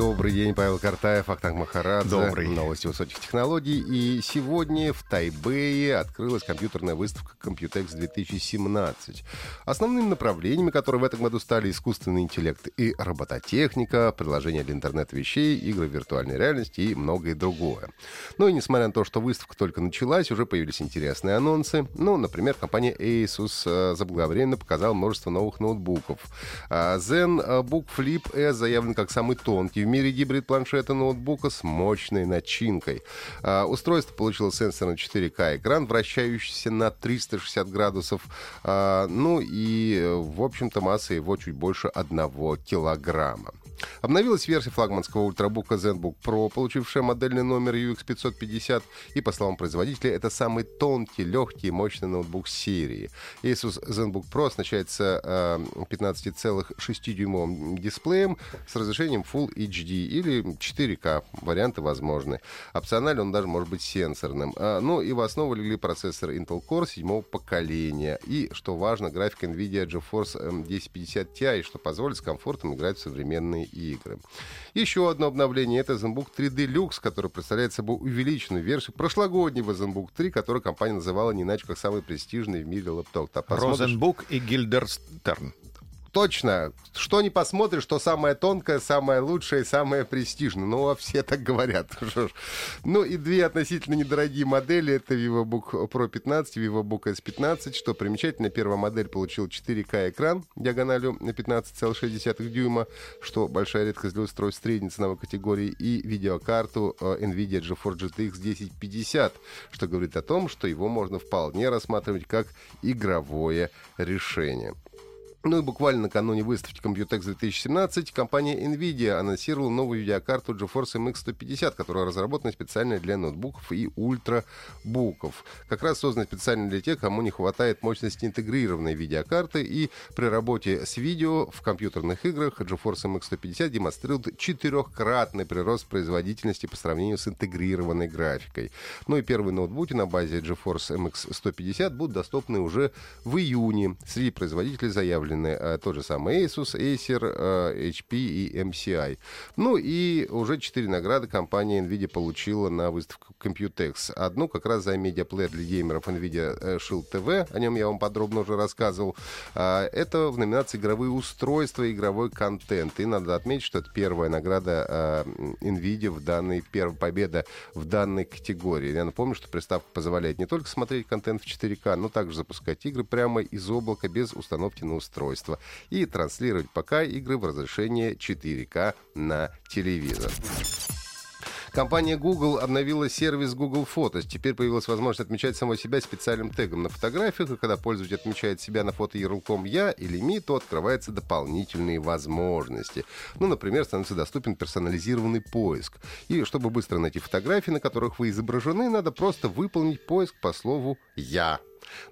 Добрый день, Павел Картаев, Ахтанг Махарадзе. Добрый. Новости высоких технологий. И сегодня в Тайбэе открылась компьютерная выставка Computex 2017. Основными направлениями, которые в этом году стали искусственный интеллект и робототехника, приложения для интернета вещей, игры виртуальной реальности и многое другое. Ну и несмотря на то, что выставка только началась, уже появились интересные анонсы. Ну, например, компания Asus э, заблаговременно показала множество новых ноутбуков. А ZenBook Flip S заявлен как самый тонкий в мире гибрид планшета ноутбука с мощной начинкой. А, Устройство получило сенсорный 4К экран, вращающийся на 360 градусов. А, Ну и, э, в общем-то, масса его чуть больше 1 килограмма. Обновилась версия флагманского ультрабука ZenBook Pro, получившая модельный номер UX550. И, по словам производителя, это самый тонкий, легкий и мощный ноутбук серии. Asus ZenBook Pro оснащается э, 15,6-дюймовым дисплеем с разрешением Full HD или 4К. Варианты возможны. Опционально он даже может быть сенсорным. А, ну и в основу легли процессор Intel Core седьмого поколения. И, что важно, графика NVIDIA GeForce эм, 1050 Ti, что позволит с комфортом играть в современные игры. Еще одно обновление — это ZenBook 3D Lux, который представляет собой увеличенную версию прошлогоднего ZenBook 3, который компания называла не иначе, как самый престижный в мире лаптоп. Розенбук и Гильдерстерн. Точно. Что не посмотришь, то самое тонкое, самое лучшее, самое престижное. Ну, а все так говорят. Что. Ну и две относительно недорогие модели. Это VivoBook Pro 15 и VivoBook S15. Что примечательно, первая модель получила 4К экран диагональю на 15,6 дюйма, что большая редкость для устройств средней ценовой категории, и видеокарту э, NVIDIA GeForce GTX 1050, что говорит о том, что его можно вполне рассматривать как игровое решение. Ну и буквально накануне выставки Computex 2017 компания NVIDIA анонсировала новую видеокарту GeForce MX 150, которая разработана специально для ноутбуков и ультрабуков. Как раз создана специально для тех, кому не хватает мощности интегрированной видеокарты, и при работе с видео в компьютерных играх GeForce MX 150 демонстрирует четырехкратный прирост производительности по сравнению с интегрированной графикой. Ну и первые ноутбуки на базе GeForce MX 150 будут доступны уже в июне. Среди производителей заявлены э, тот же самый Asus, Acer, э, HP и MCI. Ну и уже четыре награды компания NVIDIA получила на выставку Computex. Одну как раз за медиаплеер для геймеров NVIDIA э, Shield TV, о нем я вам подробно уже рассказывал. А, Это в номинации игровые устройства и игровой контент. И надо отметить, что это первая награда NVIDIA в данной, первая победа в данной категории. Я напомню, что приставка позволяет не только смотреть контент в 4К, но также запускать игры прямо из облака без установки на устройство и транслировать пока игры в разрешении 4К на телевизор. Компания Google обновила сервис Google Photos. Теперь появилась возможность отмечать самого себя специальным тегом на фотографиях, и когда пользователь отмечает себя на фото ярлыком «Я» или «Ми», то открываются дополнительные возможности. Ну, например, становится доступен персонализированный поиск. И чтобы быстро найти фотографии, на которых вы изображены, надо просто выполнить поиск по слову «Я».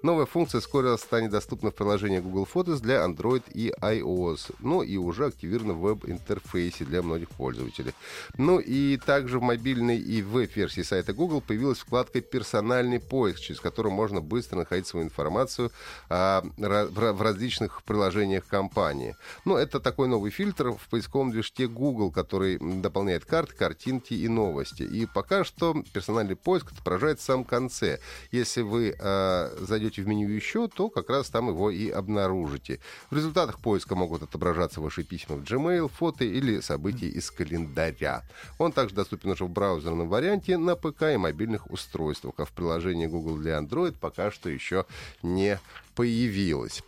Новая функция скоро станет доступна в приложении Google Photos для Android и iOS. Ну и уже активирована в веб-интерфейсе для многих пользователей. Ну и также в мобильной и веб-версии сайта Google появилась вкладка «Персональный поиск», через которую можно быстро находить свою информацию а, в различных приложениях компании. Ну, это такой новый фильтр в поисковом движке Google, который дополняет карты, картинки и новости. И пока что персональный поиск отображается в самом конце. Если вы а, зайдете в меню «Еще», то как раз там его и обнаружите. В результатах поиска могут отображаться ваши письма в Gmail, фото или события из календаря. Он также доступен уже в браузерном варианте на ПК и мобильных устройствах, а в приложении Google для Android пока что еще не появилось.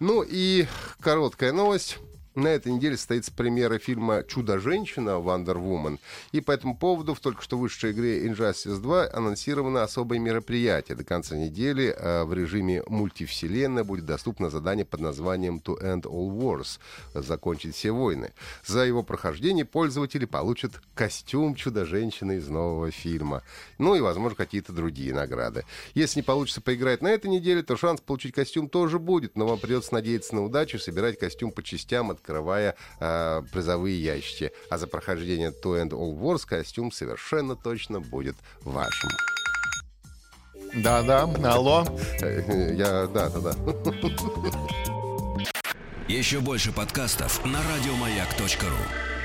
Ну и короткая новость. На этой неделе состоится премьера фильма «Чудо-женщина» Wonder Woman. И по этому поводу в только что вышедшей игре Injustice 2 анонсировано особое мероприятие. До конца недели э, в режиме мультивселенная будет доступно задание под названием «To End All Wars» — «Закончить все войны». За его прохождение пользователи получат костюм Чудо-женщины из нового фильма. Ну и, возможно, какие-то другие награды. Если не получится поиграть на этой неделе, то шанс получить костюм тоже будет, но вам придется надеяться на удачу, собирать костюм по частям от открывая э, призовые ящики. А за прохождение To End All Wars костюм совершенно точно будет вашим. Да-да, алло. Я, да-да-да. Еще больше подкастов на радиомаяк.ру